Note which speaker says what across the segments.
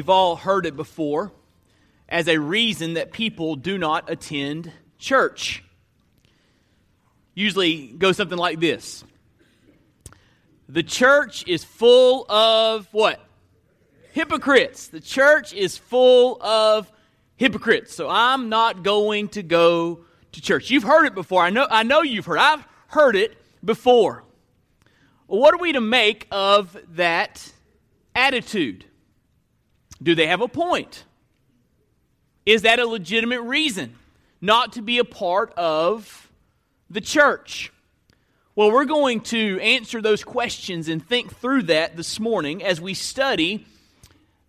Speaker 1: We've all heard it before as a reason that people do not attend church. Usually goes something like this. The church is full of what? Hypocrites. The church is full of hypocrites. So I'm not going to go to church. You've heard it before. I know I know you've heard. I've heard it before. What are we to make of that attitude? Do they have a point? Is that a legitimate reason not to be a part of the church? Well, we're going to answer those questions and think through that this morning as we study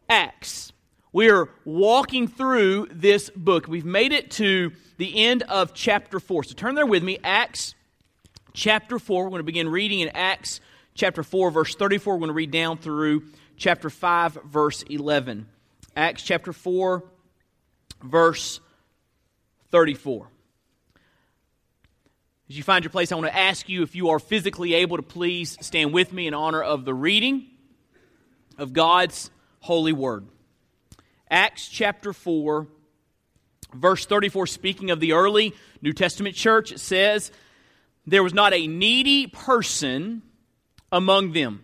Speaker 1: Acts. We're walking through this book. We've made it to the end of chapter 4. So turn there with me, Acts chapter 4. We're going to begin reading in Acts chapter 4, verse 34. We're going to read down through chapter 5, verse 11. Acts chapter 4, verse 34. As you find your place, I want to ask you if you are physically able to please stand with me in honor of the reading of God's holy word. Acts chapter 4, verse 34, speaking of the early New Testament church, it says, There was not a needy person among them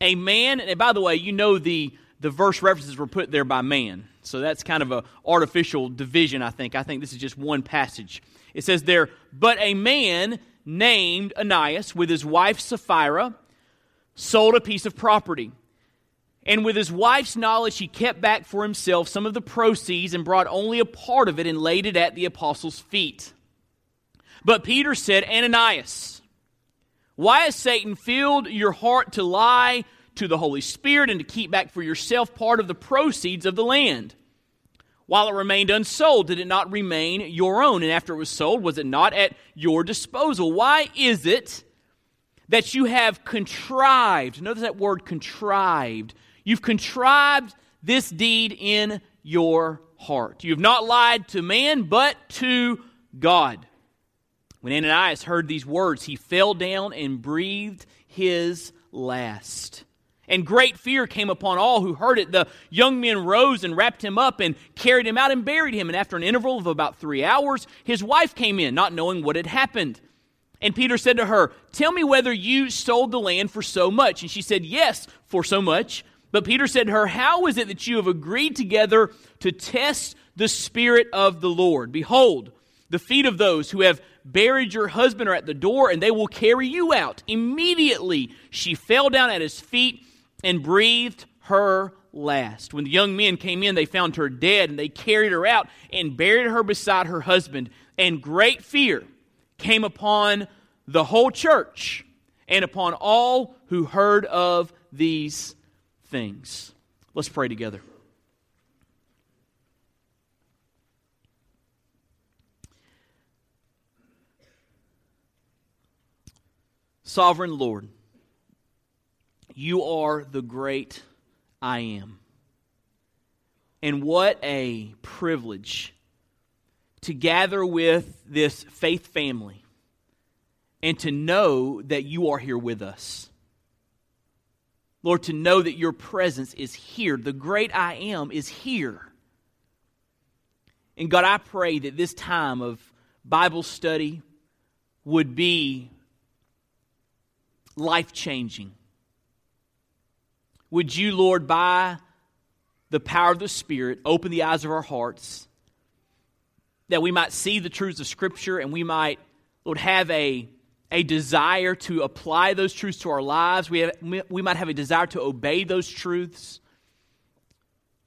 Speaker 1: a man, and by the way, you know the, the verse references were put there by man. So that's kind of an artificial division, I think. I think this is just one passage. It says there, but a man named Ananias with his wife Sapphira sold a piece of property. And with his wife's knowledge, he kept back for himself some of the proceeds and brought only a part of it and laid it at the apostles' feet. But Peter said, Ananias, why has Satan filled your heart to lie to the Holy Spirit and to keep back for yourself part of the proceeds of the land? While it remained unsold, did it not remain your own? And after it was sold, was it not at your disposal? Why is it that you have contrived? Notice that word contrived. You've contrived this deed in your heart. You have not lied to man, but to God. When Ananias heard these words, he fell down and breathed his last. And great fear came upon all who heard it. The young men rose and wrapped him up and carried him out and buried him. And after an interval of about three hours, his wife came in, not knowing what had happened. And Peter said to her, Tell me whether you sold the land for so much. And she said, Yes, for so much. But Peter said to her, How is it that you have agreed together to test the Spirit of the Lord? Behold, the feet of those who have buried your husband are at the door, and they will carry you out. Immediately she fell down at his feet and breathed her last. When the young men came in, they found her dead, and they carried her out and buried her beside her husband. And great fear came upon the whole church and upon all who heard of these things. Let's pray together. Sovereign Lord, you are the great I am. And what a privilege to gather with this faith family and to know that you are here with us. Lord, to know that your presence is here. The great I am is here. And God, I pray that this time of Bible study would be life changing. Would you, Lord, by the power of the Spirit, open the eyes of our hearts that we might see the truths of Scripture and we might, Lord, have a, a desire to apply those truths to our lives. We, have, we might have a desire to obey those truths.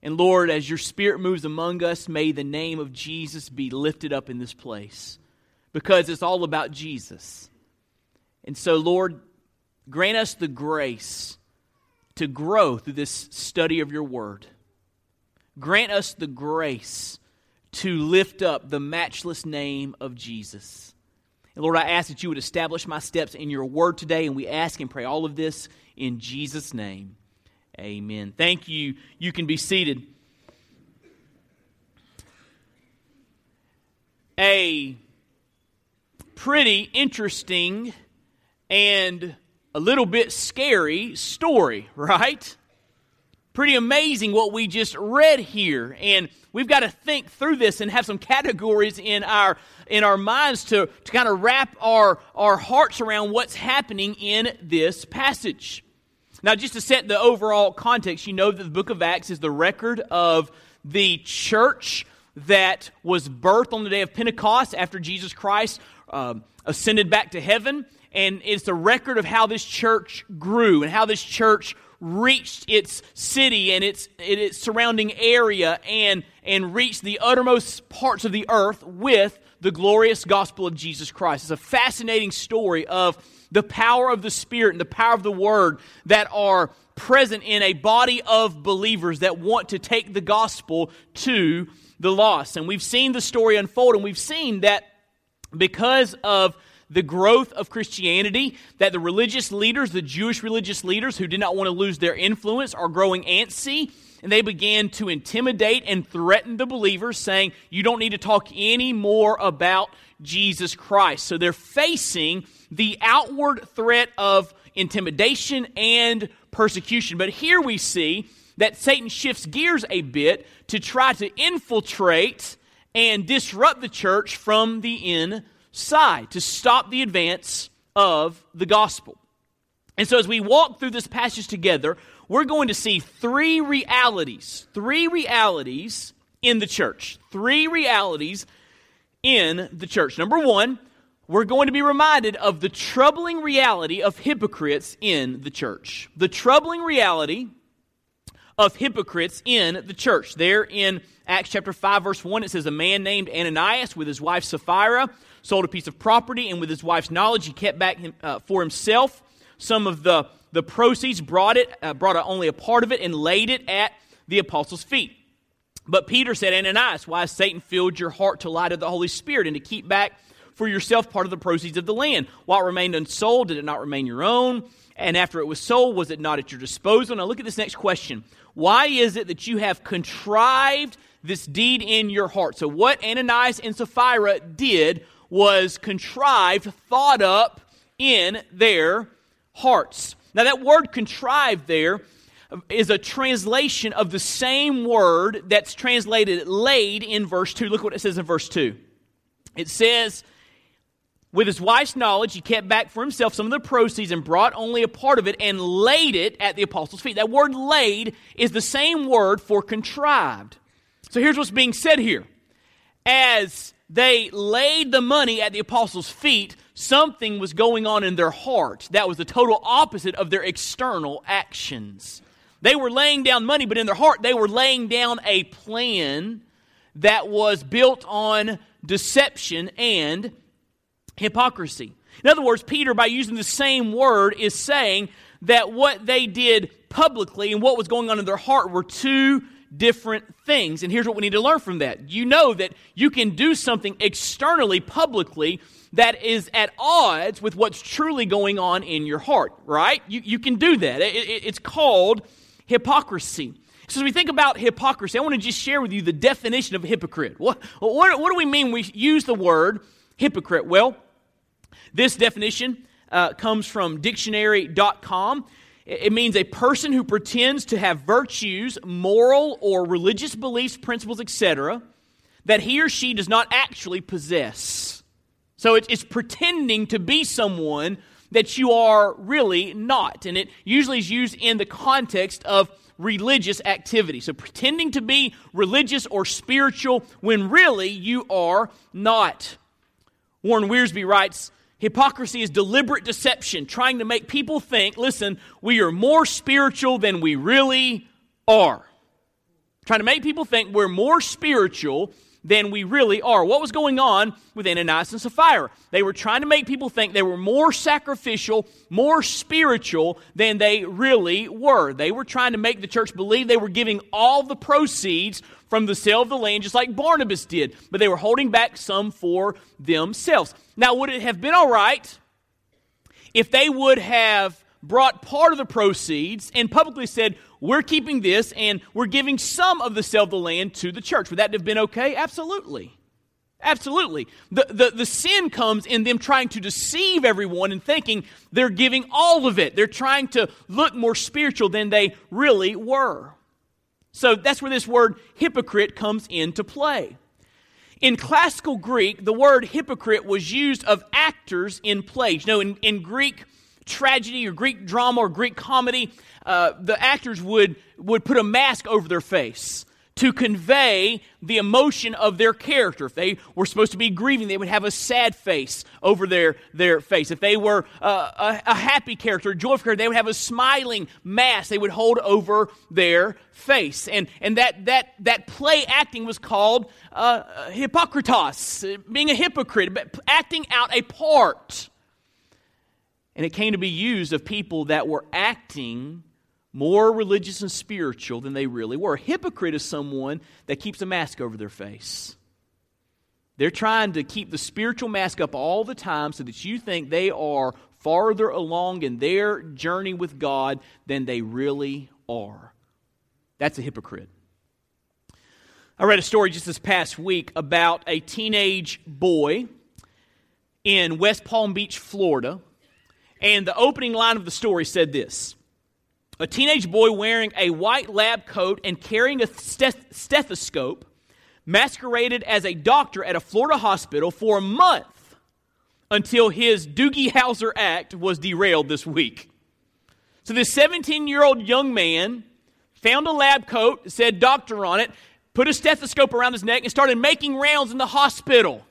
Speaker 1: And Lord, as your Spirit moves among us, may the name of Jesus be lifted up in this place because it's all about Jesus. And so, Lord, Grant us the grace to grow through this study of your word. grant us the grace to lift up the matchless name of Jesus. And Lord, I ask that you would establish my steps in your word today, and we ask and pray all of this in Jesus' name. Amen. Thank you. You can be seated. A pretty interesting and a little bit scary story, right? Pretty amazing what we just read here. And we've got to think through this and have some categories in our in our minds to, to kind of wrap our, our hearts around what's happening in this passage. Now, just to set the overall context, you know that the book of Acts is the record of the church that was birthed on the day of Pentecost after Jesus Christ um, ascended back to heaven. And it's the record of how this church grew and how this church reached its city and its, its surrounding area and, and reached the uttermost parts of the earth with the glorious gospel of Jesus Christ. It's a fascinating story of the power of the Spirit and the power of the Word that are present in a body of believers that want to take the gospel to the lost. And we've seen the story unfold, and we've seen that because of the growth of Christianity, that the religious leaders, the Jewish religious leaders who did not want to lose their influence, are growing antsy. And they began to intimidate and threaten the believers, saying, You don't need to talk any more about Jesus Christ. So they're facing the outward threat of intimidation and persecution. But here we see that Satan shifts gears a bit to try to infiltrate and disrupt the church from the inside, to stop the advance of the gospel. And so, as we walk through this passage together, we're going to see three realities, three realities in the church, three realities in the church. Number one, we're going to be reminded of the troubling reality of hypocrites in the church. The troubling reality of hypocrites in the church. There in Acts chapter 5, verse 1, it says, A man named Ananias with his wife Sapphira sold a piece of property, and with his wife's knowledge, he kept back uh, for himself some of the, the proceeds, brought it, uh, brought only a part of it, and laid it at the apostles' feet. But Peter said, Ananias, why has Satan filled your heart to lie to the Holy Spirit and to keep back for yourself part of the proceeds of the land? While it remained unsold, did it not remain your own? And after it was sold, was it not at your disposal? Now look at this next question. Why is it that you have contrived this deed in your heart? So, what Ananias and Sapphira did was contrived, thought up in their hearts. Now, that word contrived there is a translation of the same word that's translated laid in verse 2. Look what it says in verse 2. It says, with his wife's knowledge, he kept back for himself some of the proceeds and brought only a part of it and laid it at the apostles' feet. That word laid is the same word for contrived. So here's what's being said here. As they laid the money at the apostles' feet, something was going on in their heart that was the total opposite of their external actions. They were laying down money, but in their heart, they were laying down a plan that was built on deception and hypocrisy. In other words, Peter, by using the same word, is saying that what they did publicly and what was going on in their heart were two different things. And here's what we need to learn from that. You know that you can do something externally, publicly, that is at odds with what's truly going on in your heart, right? You, you can do that. It, it, it's called hypocrisy. So, as we think about hypocrisy, I want to just share with you the definition of a hypocrite. What, what, what do we mean we use the word hypocrite? Well, this definition uh, comes from dictionary.com. It means a person who pretends to have virtues, moral or religious beliefs, principles, etc., that he or she does not actually possess. So it's pretending to be someone that you are really not. And it usually is used in the context of religious activity. So pretending to be religious or spiritual when really you are not. Warren Wiersbe writes, Hypocrisy is deliberate deception, trying to make people think, listen, we are more spiritual than we really are. Trying to make people think we're more spiritual than we really are. What was going on with Ananias and Sapphira? They were trying to make people think they were more sacrificial, more spiritual than they really were. They were trying to make the church believe they were giving all the proceeds from the sale of the land, just like Barnabas did, but they were holding back some for themselves. Now, would it have been all right if they would have brought part of the proceeds and publicly said, We're keeping this and we're giving some of the sale of the land to the church. Would that have been okay? Absolutely. Absolutely. The, the, the sin comes in them trying to deceive everyone and thinking they're giving all of it. They're trying to look more spiritual than they really were. So that's where this word hypocrite comes into play. In classical Greek, the word hypocrite was used of actors in plays. You know, in, in Greek tragedy or Greek drama or Greek comedy, uh, the actors would, would put a mask over their face to convey the emotion of their character. If they were supposed to be grieving, they would have a sad face over their, their face. If they were uh, a, a, happy character, a joyful character, they would have a smiling mask they would hold over their face. And, and that, that, that play acting was called uh, hypocritos, being a hypocrite, acting out a part. And it came to be used of people that were acting more religious and spiritual than they really were. A hypocrite is someone that keeps a mask over their face. They're trying to keep the spiritual mask up all the time so that you think they are farther along in their journey with God than they really are. That's a hypocrite. I read a story just this past week about a teenage boy in West Palm Beach, Florida and the opening line of the story said this A teenage boy wearing a white lab coat and carrying a stethoscope masqueraded as a doctor at a Florida hospital for a month until his Doogie Howser act was derailed this week. So, this 17 year old young man found a lab coat, said doctor on it, put a stethoscope around his neck, and started making rounds in the hospital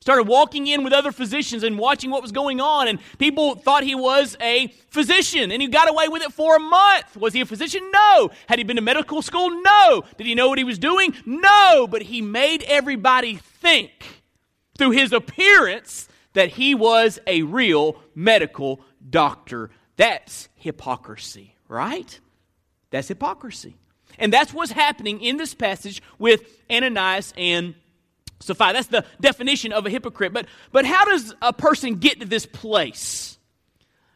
Speaker 1: started walking in with other physicians and watching what was going on and people thought he was a physician and he got away with it for a month. Was he a physician? No. Had he been to medical school? No. Did he know what he was doing? No. But he made everybody think through his appearance that he was a real medical doctor. That's hypocrisy right? That's hypocrisy. And that's what's happening in this passage with ananias and Sapphira. That's the definition of a hypocrite. But, but how does a person get to this place?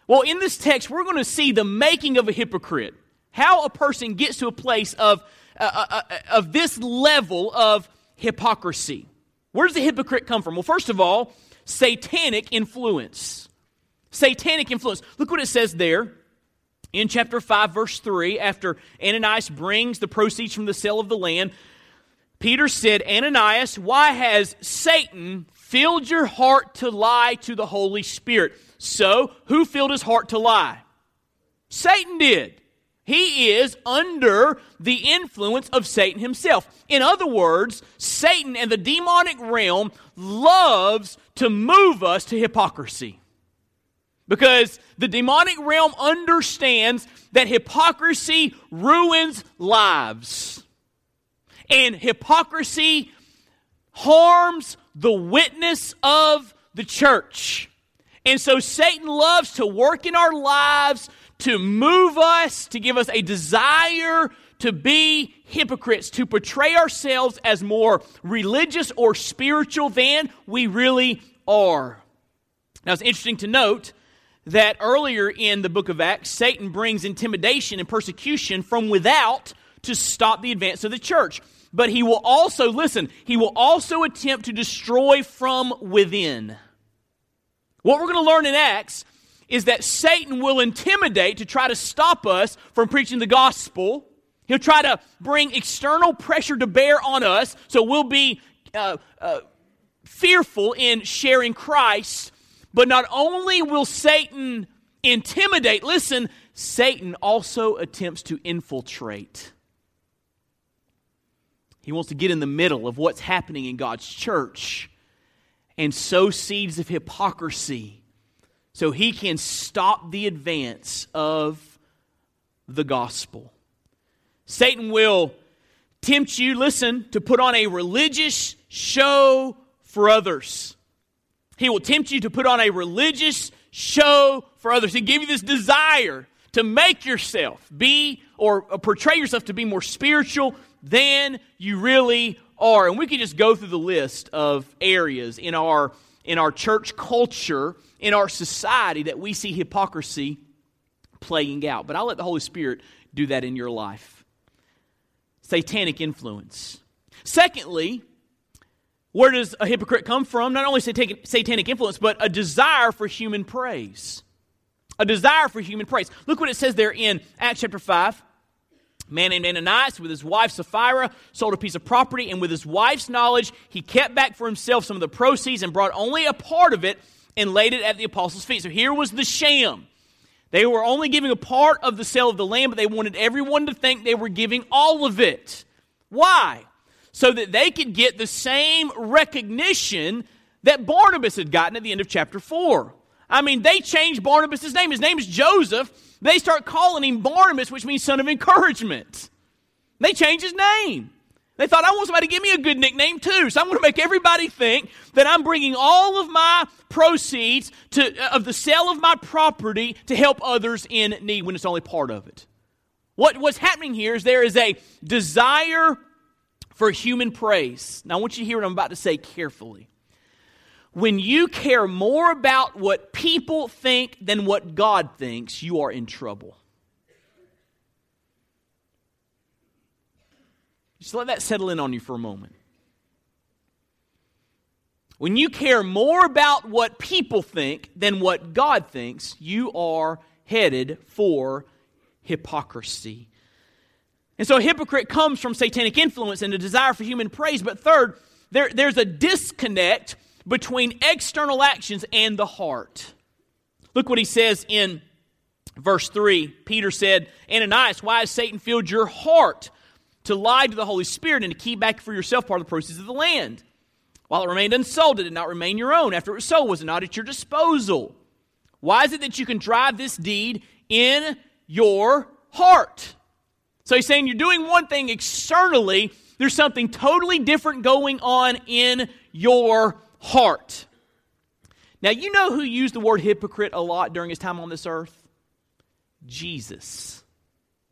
Speaker 1: Well, in this text, we're going to see the making of a hypocrite. How a person gets to a place of, uh, uh, uh, of this level of hypocrisy. Where does the hypocrite come from? Well, first of all, satanic influence. Satanic influence. Look what it says there in chapter 5, verse 3. After Ananias brings the proceeds from the sale of the land, Peter said, Ananias, why has Satan filled your heart to lie to the Holy Spirit? So, who filled his heart to lie? Satan did. He is under the influence of Satan himself. In other words, Satan and the demonic realm loves to move us to hypocrisy. Because the demonic realm understands that hypocrisy ruins lives and hypocrisy harms the witness of the church. And so Satan loves to work in our lives to move us, to give us a desire to be hypocrites, to portray ourselves as more religious or spiritual than we really are. Now, it's interesting to note that earlier in the book of Acts, Satan brings intimidation and persecution from without to stop the advance of the church but he will also, listen, he will also attempt to destroy from within. What we're going to learn in Acts is that Satan will intimidate to try to stop us from preaching the gospel. He'll try to bring external pressure to bear on us, so we'll be uh, uh, fearful in sharing Christ. But not only will Satan intimidate, listen, Satan also attempts to infiltrate. He wants to get in the middle of what's happening in God's church and sow seeds of hypocrisy so he can stop the advance of the gospel. Satan will tempt you, listen, to put on a religious show for others. He will tempt you to put on a religious show for others. He give you this desire to make yourself be or portray yourself to be more spiritual than you really are. And we could just go through the list of areas in our in our church culture, in our society that we see hypocrisy playing out. But I'll let the Holy Spirit do that in your life. Satanic influence. Secondly, where does a hypocrite come from? Not only satanic influence, but a desire for human praise. A desire for human praise. Look what it says there in Acts chapter 5. Man named Ananias, with his wife Sapphira, sold a piece of property, and with his wife's knowledge, he kept back for himself some of the proceeds and brought only a part of it and laid it at the apostles' feet. So here was the sham. They were only giving a part of the sale of the land, but they wanted everyone to think they were giving all of it. Why? So that they could get the same recognition that Barnabas had gotten at the end of chapter 4. I mean, they changed Barnabas' name. His name is Joseph. They start calling him Barnabas, which means son of encouragement. They change his name. They thought, I want somebody to give me a good nickname too. So I'm going to make everybody think that I'm bringing all of my proceeds to, uh, of the sale of my property to help others in need when it's only part of it. What, what's happening here is there is a desire for human praise. Now, I want you to hear what I'm about to say carefully when you care more about what people think than what God thinks, you are in trouble. Just let that settle in on you for a moment. When you care more about what people think than what God thinks, you are headed for hypocrisy. And so a hypocrite comes from satanic influence and a desire for human praise. But third, there, there's a disconnect between external actions and the heart. Look what he says in verse 3. Peter said, Ananias, why has Satan filled your heart to lie to the Holy Spirit and to keep back for yourself part of the proceeds of the land? While it remained unsold, it did not remain your own. After it was sold, was it not at your disposal? Why is it that you can drive this deed in your heart? So he's saying you're doing one thing externally, there's something totally different going on in your heart. Now, you know who used the word hypocrite a lot during his time on this earth? Jesus.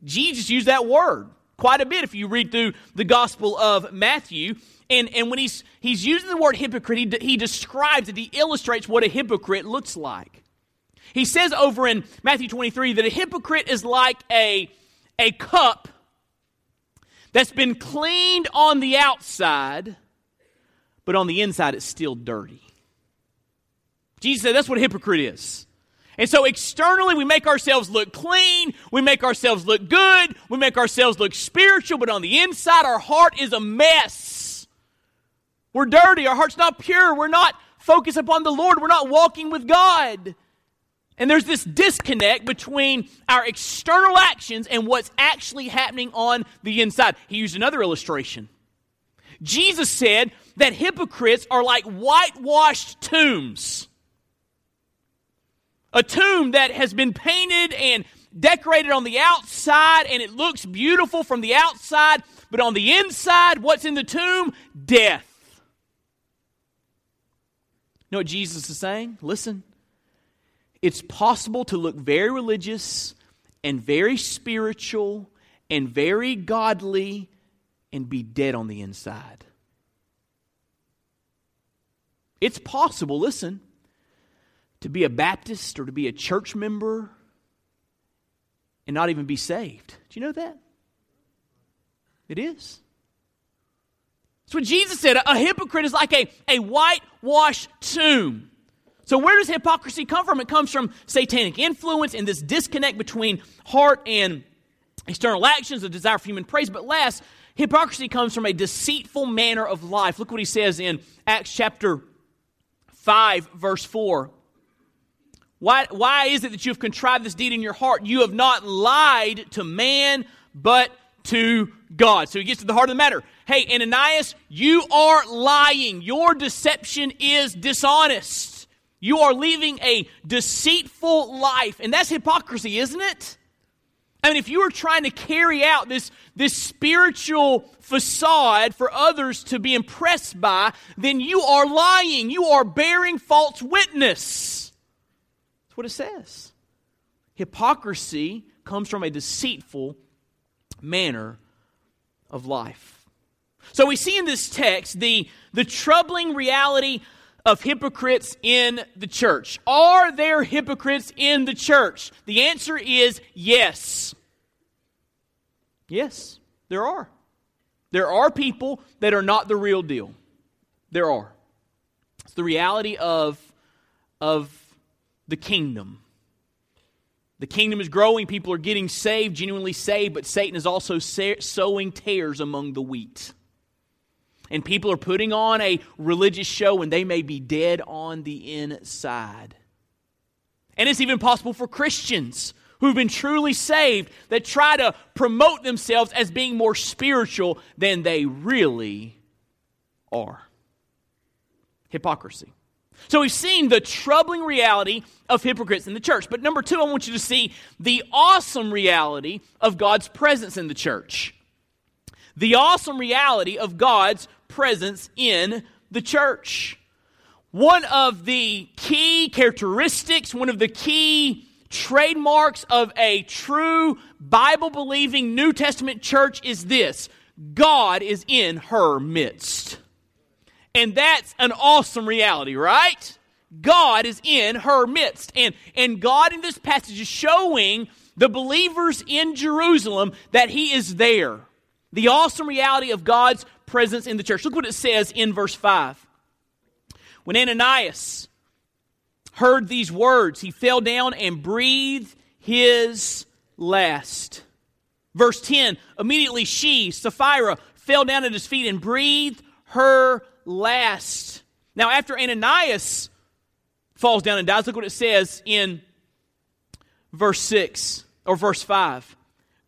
Speaker 1: Jesus used that word quite a bit if you read through the Gospel of Matthew. And, and when he's, he's using the word hypocrite, he, he describes it, he illustrates what a hypocrite looks like. He says over in Matthew 23 that a hypocrite is like a, a cup that's been cleaned on the outside, but on the inside it's still dirty. Jesus said that's what a hypocrite is. And so externally, we make ourselves look clean, we make ourselves look good, we make ourselves look spiritual, but on the inside, our heart is a mess. We're dirty, our heart's not pure, we're not focused upon the Lord, we're not walking with God. And there's this disconnect between our external actions and what's actually happening on the inside. He used another illustration. Jesus said that hypocrites are like whitewashed tombs. A tomb that has been painted and decorated on the outside and it looks beautiful from the outside, but on the inside, what's in the tomb? Death. You know what Jesus is saying? Listen. It's possible to look very religious and very spiritual and very godly and be dead on the inside. It's possible, listen, to be a Baptist or to be a church member and not even be saved. Do you know that? It is. That's what Jesus said. A hypocrite is like a, a whitewashed tomb. So, where does hypocrisy come from? It comes from satanic influence and this disconnect between heart and external actions, a desire for human praise. But last, hypocrisy comes from a deceitful manner of life. Look what he says in Acts chapter 5, verse 4. Why, why is it that you have contrived this deed in your heart? You have not lied to man, but to God. So he gets to the heart of the matter. Hey, Ananias, you are lying. Your deception is dishonest. You are living a deceitful life. And that's hypocrisy, isn't it? I mean, if you are trying to carry out this, this spiritual facade for others to be impressed by, then you are lying. You are bearing false witness. That's what it says. Hypocrisy comes from a deceitful manner of life. So we see in this text the, the troubling reality of hypocrites in the church. Are there hypocrites in the church? The answer is yes. Yes, there are. There are people that are not the real deal. There are. It's the reality of, of the kingdom. The kingdom is growing, people are getting saved, genuinely saved, but Satan is also sowing tares among the wheat and people are putting on a religious show and they may be dead on the inside. And it's even possible for Christians who've been truly saved that try to promote themselves as being more spiritual than they really are. Hypocrisy. So we've seen the troubling reality of hypocrites in the church. But number two, I want you to see the awesome reality of God's presence in the church. The awesome reality of God's presence in the church. One of the key characteristics, one of the key trademarks of a true Bible believing New Testament church is this God is in her midst. And that's an awesome reality, right? God is in her midst. And, and God in this passage is showing the believers in Jerusalem that He is there. The awesome reality of God's presence in the church. Look what it says in verse 5. When Ananias heard these words, he fell down and breathed his last. Verse 10 Immediately she, Sapphira, fell down at his feet and breathed her last. Now, after Ananias falls down and dies, look what it says in verse 6 or verse 5.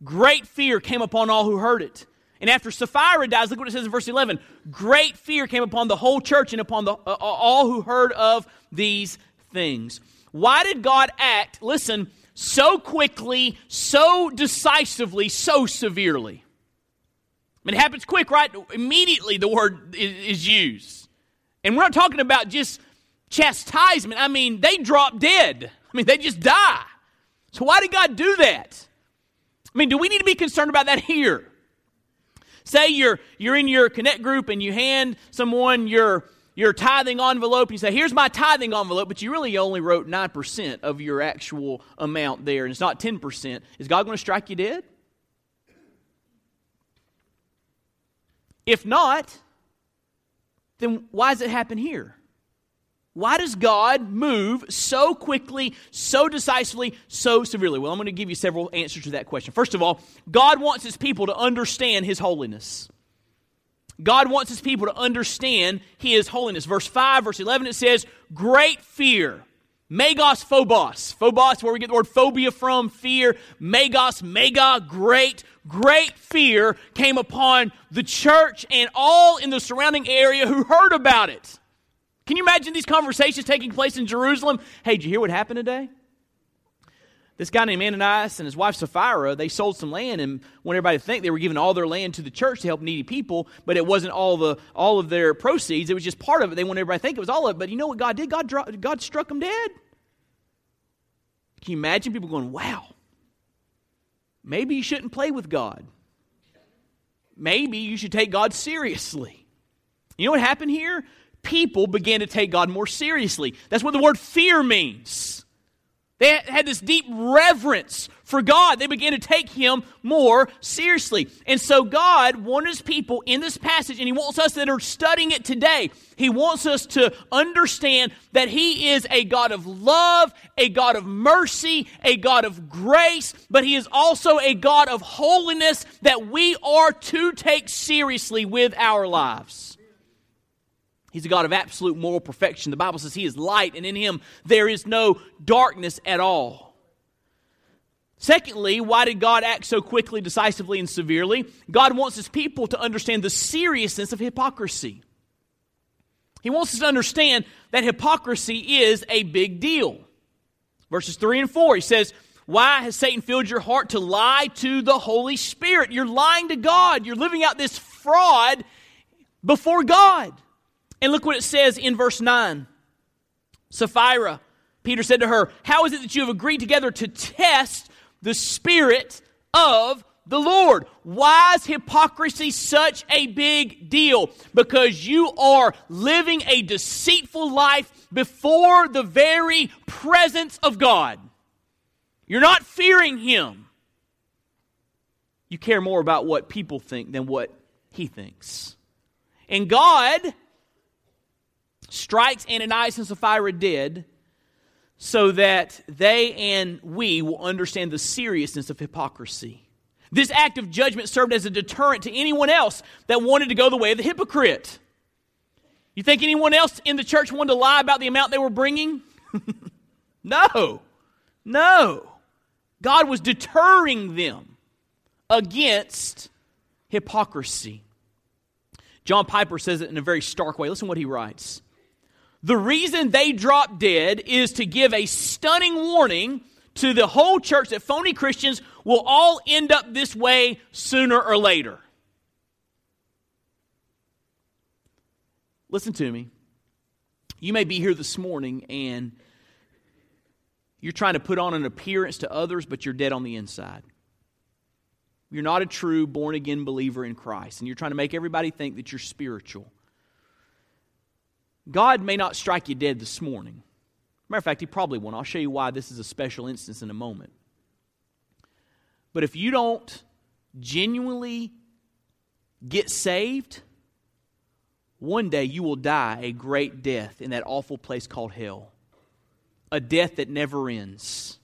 Speaker 1: Great fear came upon all who heard it. And after Sapphira dies, look what it says in verse 11 great fear came upon the whole church and upon the, uh, uh, all who heard of these things. Why did God act, listen, so quickly, so decisively, so severely? I mean, it happens quick, right? Immediately the word is, is used. And we're not talking about just chastisement. I mean, they drop dead. I mean, they just die. So why did God do that? I mean, do we need to be concerned about that here? Say you're, you're in your connect group and you hand someone your, your tithing envelope. You say, Here's my tithing envelope, but you really only wrote 9% of your actual amount there, and it's not 10%. Is God going to strike you dead? If not, then why does it happen here? Why does God move so quickly, so decisively, so severely? Well, I'm going to give you several answers to that question. First of all, God wants his people to understand his holiness. God wants his people to understand his holiness. Verse 5, verse 11, it says, Great fear. Magos phobos. Phobos, where we get the word phobia from, fear. Magos, mega, great. Great fear came upon the church and all in the surrounding area who heard about it. Can you imagine these conversations taking place in Jerusalem? Hey, did you hear what happened today? This guy named Ananias and his wife Sapphira, they sold some land and want everybody to think they were giving all their land to the church to help needy people, but it wasn't all the all of their proceeds. It was just part of it. They want everybody to think it was all of it. But you know what God did? God God struck them dead. Can you imagine people going, wow, maybe you shouldn't play with God. Maybe you should take God seriously. You know what happened here? People began to take God more seriously. That's what the word fear means. They had this deep reverence for God. They began to take Him more seriously. And so God wanted His people in this passage, and He wants us that are studying it today, He wants us to understand that He is a God of love, a God of mercy, a God of grace, but He is also a God of holiness that we are to take seriously with our lives. He's a God of absolute moral perfection. The Bible says He is light, and in Him there is no darkness at all. Secondly, why did God act so quickly, decisively, and severely? God wants His people to understand the seriousness of hypocrisy. He wants us to understand that hypocrisy is a big deal. Verses 3 and 4, He says, Why has Satan filled your heart to lie to the Holy Spirit? You're lying to God. You're living out this fraud before God. And look what it says in verse 9. Sapphira, Peter said to her, How is it that you have agreed together to test the Spirit of the Lord? Why is hypocrisy such a big deal? Because you are living a deceitful life before the very presence of God. You're not fearing Him. You care more about what people think than what He thinks. And God strikes Ananias and Sapphira dead so that they and we will understand the seriousness of hypocrisy. This act of judgment served as a deterrent to anyone else that wanted to go the way of the hypocrite. You think anyone else in the church wanted to lie about the amount they were bringing? no. No. God was deterring them against hypocrisy. John Piper says it in a very stark way. Listen what he writes. The reason they drop dead is to give a stunning warning to the whole church that phony Christians will all end up this way sooner or later. Listen to me. You may be here this morning and you're trying to put on an appearance to others, but you're dead on the inside. You're not a true born again believer in Christ, and you're trying to make everybody think that you're spiritual. God may not strike you dead this morning. Matter of fact, He probably won't. I'll show you why this is a special instance in a moment. But if you don't genuinely get saved, one day you will die a great death in that awful place called hell. A death that never ends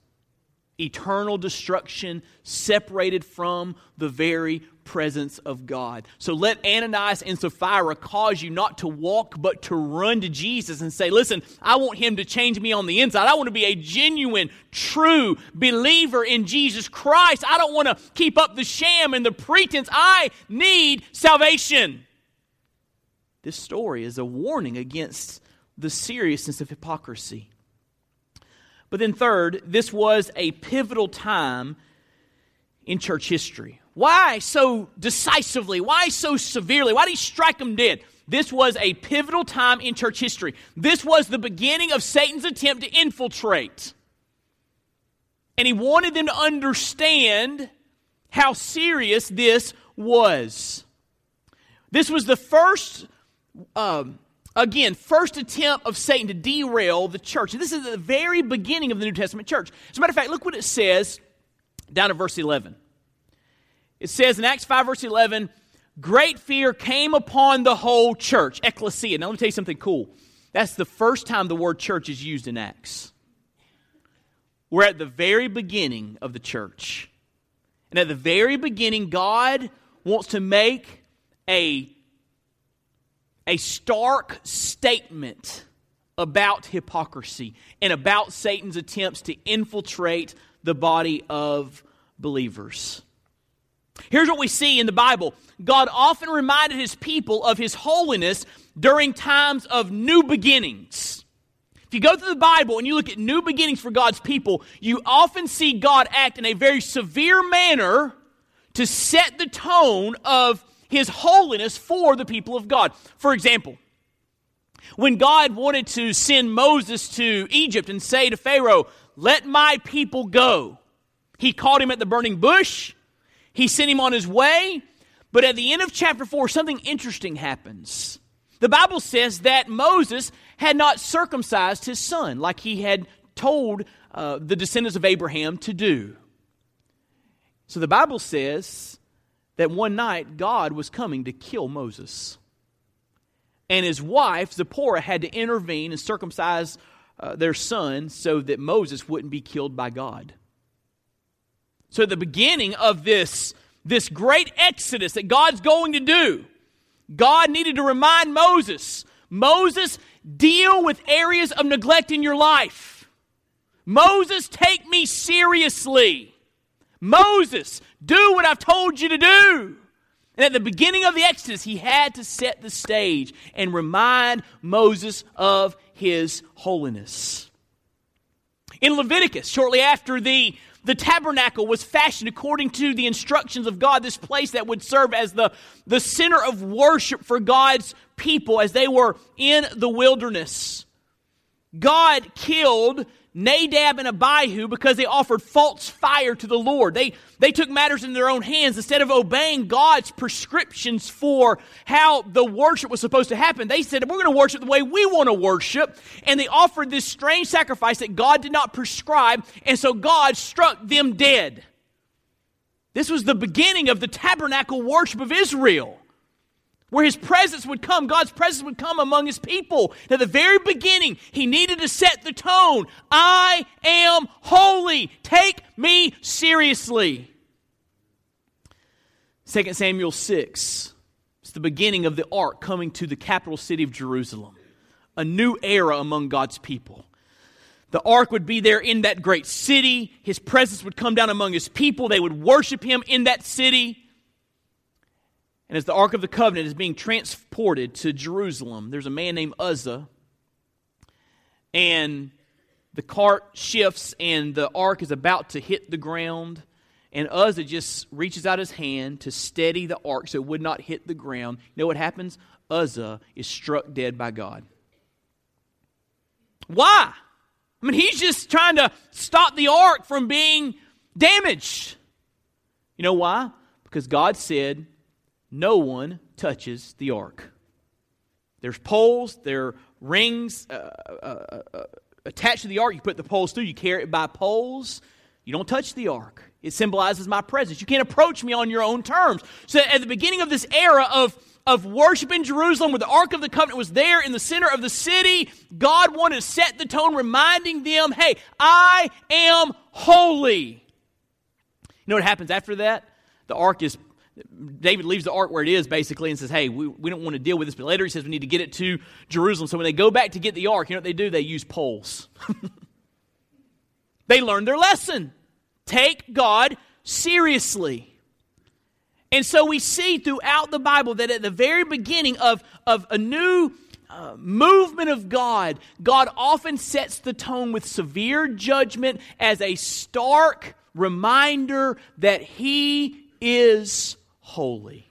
Speaker 1: eternal destruction separated from the very presence of God. So let Ananias and Sapphira cause you not to walk, but to run to Jesus and say, Listen, I want him to change me on the inside. I want to be a genuine, true believer in Jesus Christ. I don't want to keep up the sham and the pretense. I need salvation. This story is a warning against the seriousness of hypocrisy. But then, third, this was a pivotal time in church history. Why so decisively? Why so severely? Why did he strike them dead? This was a pivotal time in church history. This was the beginning of Satan's attempt to infiltrate. And he wanted them to understand how serious this was. This was the first um, Again, first attempt of Satan to derail the church. And This is the very beginning of the New Testament church. As a matter of fact, look what it says down at verse 11. It says in Acts 5, verse 11, great fear came upon the whole church, ecclesia. Now, let me tell you something cool. That's the first time the word church is used in Acts. We're at the very beginning of the church. And at the very beginning, God wants to make a a stark statement about hypocrisy and about Satan's attempts to infiltrate the body of believers. Here's what we see in the Bible God often reminded his people of his holiness during times of new beginnings. If you go through the Bible and you look at new beginnings for God's people, you often see God act in a very severe manner to set the tone of his holiness for the people of God. For example, when God wanted to send Moses to Egypt and say to Pharaoh, Let my people go, he called him at the burning bush, he sent him on his way. But at the end of chapter 4, something interesting happens. The Bible says that Moses had not circumcised his son like he had told uh, the descendants of Abraham to do. So the Bible says that one night God was coming to kill Moses. And his wife, Zipporah, had to intervene and circumcise uh, their son so that Moses wouldn't be killed by God. So, the beginning of this, this great exodus that God's going to do, God needed to remind Moses Moses, deal with areas of neglect in your life. Moses, take me seriously. Moses, do what I've told you to do. And at the beginning of the Exodus, he had to set the stage and remind Moses of his holiness. In Leviticus, shortly after the, the tabernacle was fashioned according to the instructions of God, this place that would serve as the, the center of worship for God's people as they were in the wilderness. God killed Nadab and Abihu because they offered false fire to the Lord. They, they took matters in their own hands. Instead of obeying God's prescriptions for how the worship was supposed to happen, they said, We're going to worship the way we want to worship. And they offered this strange sacrifice that God did not prescribe. And so God struck them dead. This was the beginning of the tabernacle worship of Israel where his presence would come, God's presence would come among his people. At the very beginning, he needed to set the tone I am holy. Take me seriously. 2 Samuel 6. It's the beginning of the ark coming to the capital city of Jerusalem, a new era among God's people. The ark would be there in that great city. His presence would come down among his people. They would worship him in that city. And as the Ark of the Covenant is being transported to Jerusalem, there's a man named Uzzah. And the cart shifts, and the ark is about to hit the ground. And Uzzah just reaches out his hand to steady the ark so it would not hit the ground. You know what happens? Uzzah is struck dead by God. Why? I mean, he's just trying to stop the ark from being damaged. You know why? Because God said, no one touches the ark. There's poles, there are rings uh, uh, uh, uh, attached to the ark. You put the poles through, you carry it by poles. You don't touch the ark. It symbolizes my presence. You can't approach me on your own terms. So at the beginning of this era of of worship in Jerusalem, where the Ark of the Covenant was there in the center of the city, God wanted to set the tone, reminding them, hey, I am holy. You know what happens after that? The ark is David leaves the ark where it is basically and says, Hey, we, we don't want to deal with this. But later he says we need to get it to Jerusalem. So when they go back to get the ark, you know what they do? They use poles. they learn their lesson. Take God seriously. And so we see throughout the Bible that at the very beginning of, of a new uh, movement of God, God often sets the tone with severe judgment as a stark reminder that He is holy.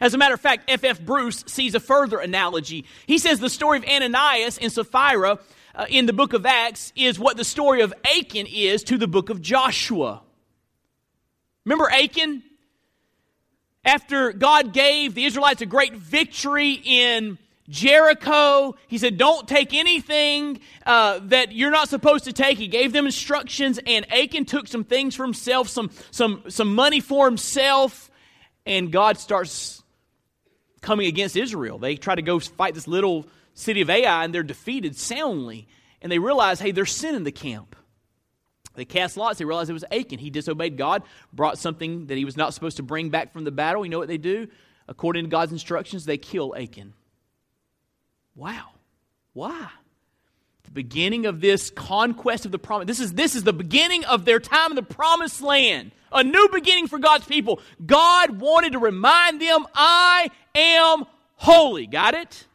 Speaker 1: As a matter of fact, F.F. F. Bruce sees a further analogy. He says the story of Ananias and Sapphira uh, in the book of Acts is what the story of Achan is to the book of Joshua. Remember Achan? After God gave the Israelites a great victory in Jericho. He said, Don't take anything uh, that you're not supposed to take. He gave them instructions, and Achan took some things for himself, some, some, some money for himself, and God starts coming against Israel. They try to go fight this little city of Ai, and they're defeated soundly. And they realize, hey, there's sin in the camp. They cast lots. They realized it was Achan. He disobeyed God, brought something that he was not supposed to bring back from the battle. You know what they do? According to God's instructions, they kill Achan. Wow. Why? The beginning of this conquest of the promise. This is, this is the beginning of their time in the promised land. A new beginning for God's people. God wanted to remind them, I am holy. Got it?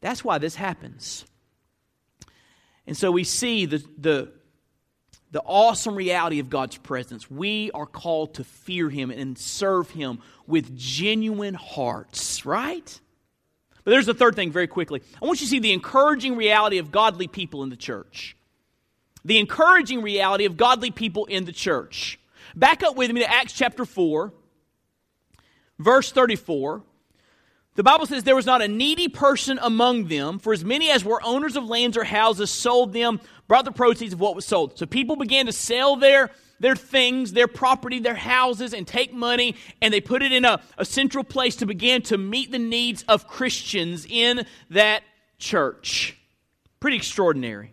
Speaker 1: That's why this happens. And so we see the, the, the awesome reality of God's presence. We are called to fear Him and serve Him with genuine hearts, right? But there's the third thing very quickly. I want you to see the encouraging reality of godly people in the church. The encouraging reality of godly people in the church. Back up with me to Acts chapter 4, verse 34. The Bible says there was not a needy person among them, for as many as were owners of lands or houses sold them, brought the proceeds of what was sold. So people began to sell their their things, their property, their houses, and take money, and they put it in a, a central place to begin to meet the needs of Christians in that church. Pretty extraordinary.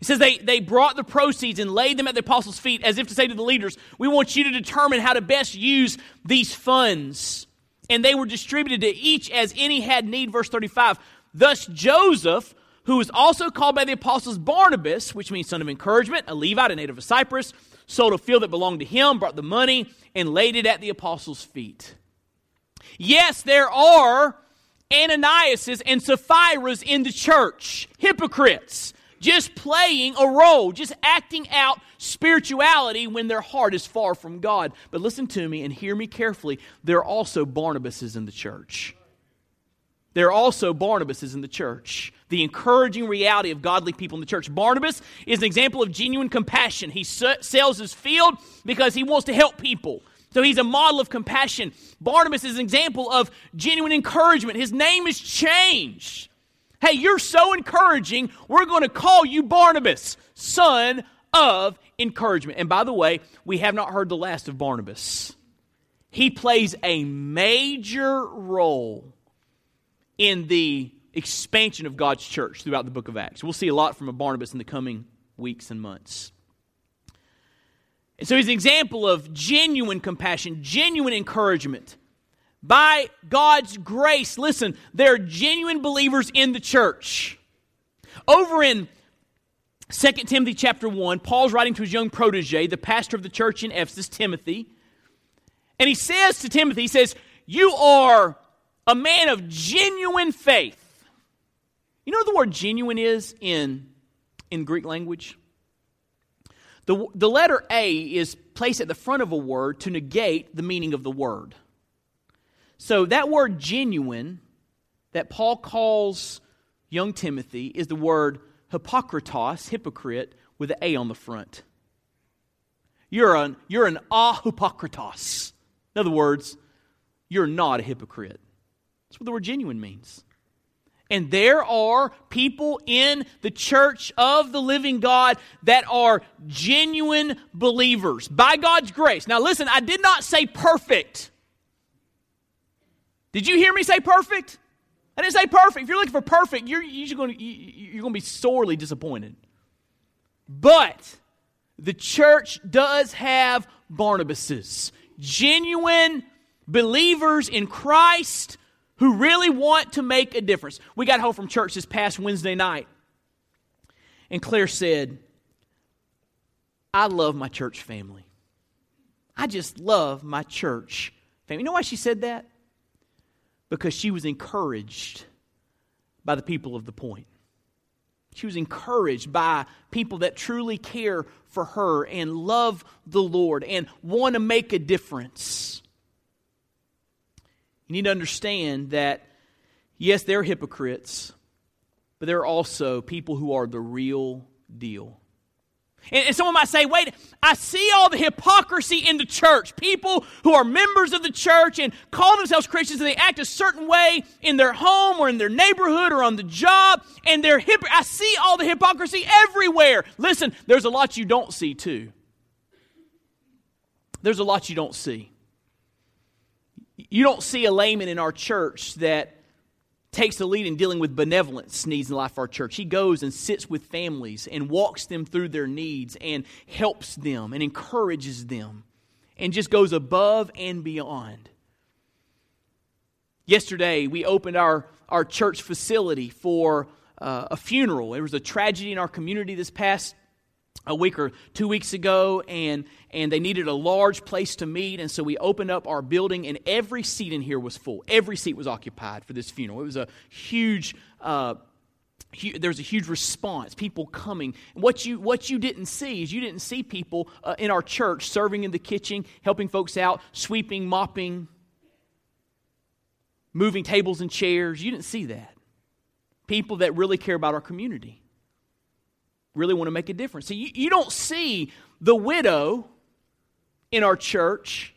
Speaker 1: It says they, they brought the proceeds and laid them at the apostles' feet as if to say to the leaders, We want you to determine how to best use these funds. And they were distributed to each as any had need. Verse 35. Thus Joseph, who was also called by the apostles Barnabas, which means son of encouragement, a Levite, a native of Cyprus, sold a field that belonged to him, brought the money, and laid it at the apostles' feet. Yes, there are Ananiases and Sapphira's in the church, hypocrites, just playing a role, just acting out spirituality when their heart is far from God. But listen to me and hear me carefully. There are also Barnabases in the church. There are also Barnabases in the church. The encouraging reality of godly people in the church. Barnabas is an example of genuine compassion. He sells his field because he wants to help people. So he's a model of compassion. Barnabas is an example of genuine encouragement. His name is changed. Hey, you're so encouraging, we're going to call you Barnabas, son of encouragement. And by the way, we have not heard the last of Barnabas. He plays a major role in the expansion of God's church throughout the book of Acts. We'll see a lot from Barnabas in the coming weeks and months. And so he's an example of genuine compassion, genuine encouragement. By God's grace, listen, there are genuine believers in the church. Over in 2 Timothy chapter 1, Paul's writing to his young protege, the pastor of the church in Ephesus, Timothy. And he says to Timothy, he says, You are a man of genuine faith. You know what the word genuine is in, in Greek language? The, the letter A is placed at the front of a word to negate the meaning of the word. So that word genuine that Paul calls young Timothy is the word hypokritos, hypocrite, with an A on the front. You're an, you're an ahypokritos. In other words, you're not a hypocrite. That's what the word genuine means. And there are people in the church of the living God that are genuine believers by God's grace. Now, listen, I did not say perfect. Did you hear me say perfect? I didn't say perfect. If you're looking for perfect, you're, you're going to, you're going to be sorely disappointed. But the church does have Barnabases, genuine believers in Christ who really want to make a difference. We got home from church this past Wednesday night, and Claire said, I love my church family. I just love my church family. You know why she said that? Because she was encouraged by the people of the point. She was encouraged by people that truly care for her and love the Lord and want to make a difference. You need to understand that, yes, they're hypocrites, but there are also people who are the real deal. And, someone might say, wait, I see all the hypocrisy in the church. People who are members of the church and call themselves Christians and they act a certain way in their home or in their neighborhood or on the job, and they're hip- I see all the hypocrisy everywhere. Listen, there's a lot you don't see too. There's a lot you don't see. You don't see a layman in our church that takes the lead in dealing with benevolence needs in the life of our church. He goes and sits with families and walks them through their needs and helps them and encourages them and just goes above and beyond. Yesterday, we opened our, our church facility for uh, a funeral. There was a tragedy in our community this past a week or two weeks ago, and and they needed a large place to meet, and so we opened up our building, and every seat in here was full. Every seat was occupied for this funeral. It was a huge. Uh, there was a huge response, people coming. What you, what you didn't see is you didn't see people uh, in our church serving in the kitchen, helping folks out, sweeping, mopping, moving tables and chairs. You didn't see that. People that really care about our community really want to make a difference. You, you don't see the widow in our church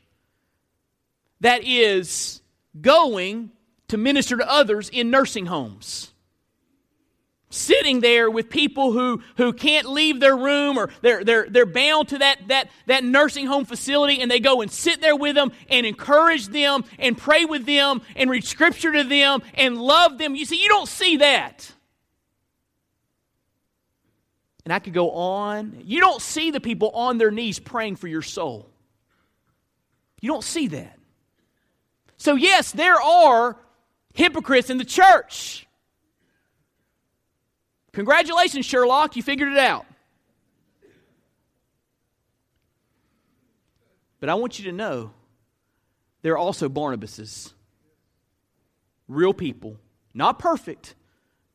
Speaker 1: that is going to minister to others in nursing homes. Sitting there with people who, who can't leave their room or they're, they're, they're bound to that, that, that nursing home facility and they go and sit there with them and encourage them and pray with them and read scripture to them and love them. You see, you don't see that. And I could go on. You don't see the people on their knees praying for your soul. You don't see that. So, yes, there are hypocrites in the church. Congratulations, Sherlock, you figured it out. But I want you to know there are also Barnabases. Real people, not perfect,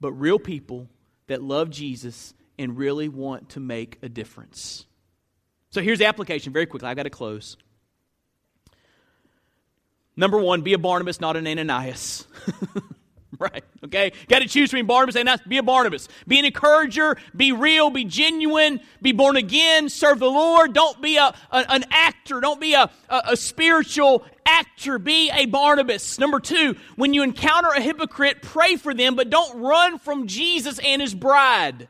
Speaker 1: but real people that love Jesus and really want to make a difference. So here's the application very quickly. I've got to close. Number one, be a Barnabas, not an Ananias. right, okay? Got to choose between Barnabas and Ananias. Be a Barnabas. Be an encourager. Be real. Be genuine. Be born again. Serve the Lord. Don't be a, a an actor. Don't be a, a, a spiritual actor. Be a Barnabas. Number two, when you encounter a hypocrite, pray for them, but don't run from Jesus and his bride.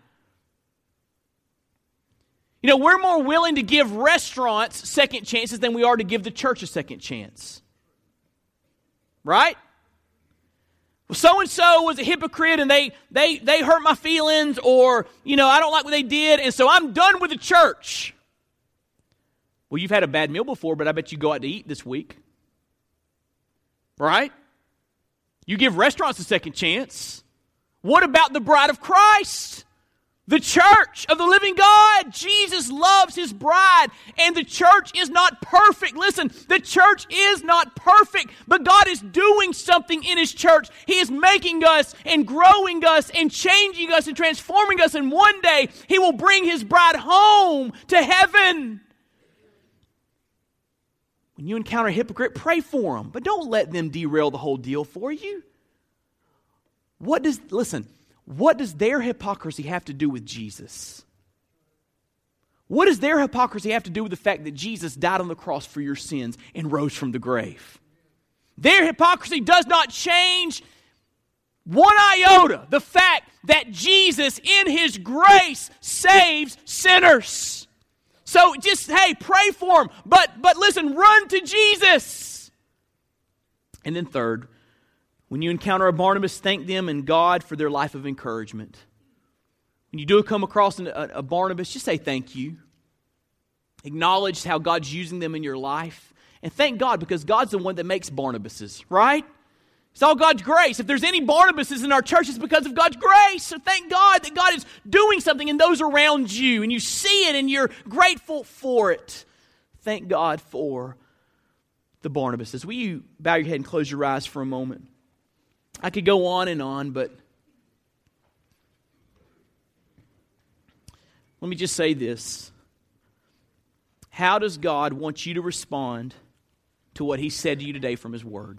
Speaker 1: You know, we're more willing to give restaurants second chances than we are to give the church a second chance. Right? Well, so and so was a hypocrite and they, they, they hurt my feelings, or, you know, I don't like what they did, and so I'm done with the church. Well, you've had a bad meal before, but I bet you go out to eat this week. Right? You give restaurants a second chance. What about the bride of Christ? The church of the living God. Jesus loves his bride, and the church is not perfect. Listen, the church is not perfect, but God is doing something in his church. He is making us and growing us and changing us and transforming us, and one day he will bring his bride home to heaven. When you encounter a hypocrite, pray for them, but don't let them derail the whole deal for you. What does, listen, what does their hypocrisy have to do with Jesus? What does their hypocrisy have to do with the fact that Jesus died on the cross for your sins and rose from the grave? Their hypocrisy does not change one iota the fact that Jesus, in His grace, saves sinners. So just, hey, pray for them. But, but listen, run to Jesus. And then, third, when you encounter a Barnabas, thank them and God for their life of encouragement. When you do come across a, Barnabas, just say thank you. Acknowledge how God's using them in your life. And thank God because God's the one that makes Barnabases, right? It's all God's grace. If there's any Barnabases in our church, it's because of God's grace. So thank God that God is doing something in those around you and you see it and you're grateful for it. Thank God for the Barnabases. Will you bow your head and close your eyes for a moment? I could go on and on, but let me just say this. How does God want you to respond to what He said to you today from His Word?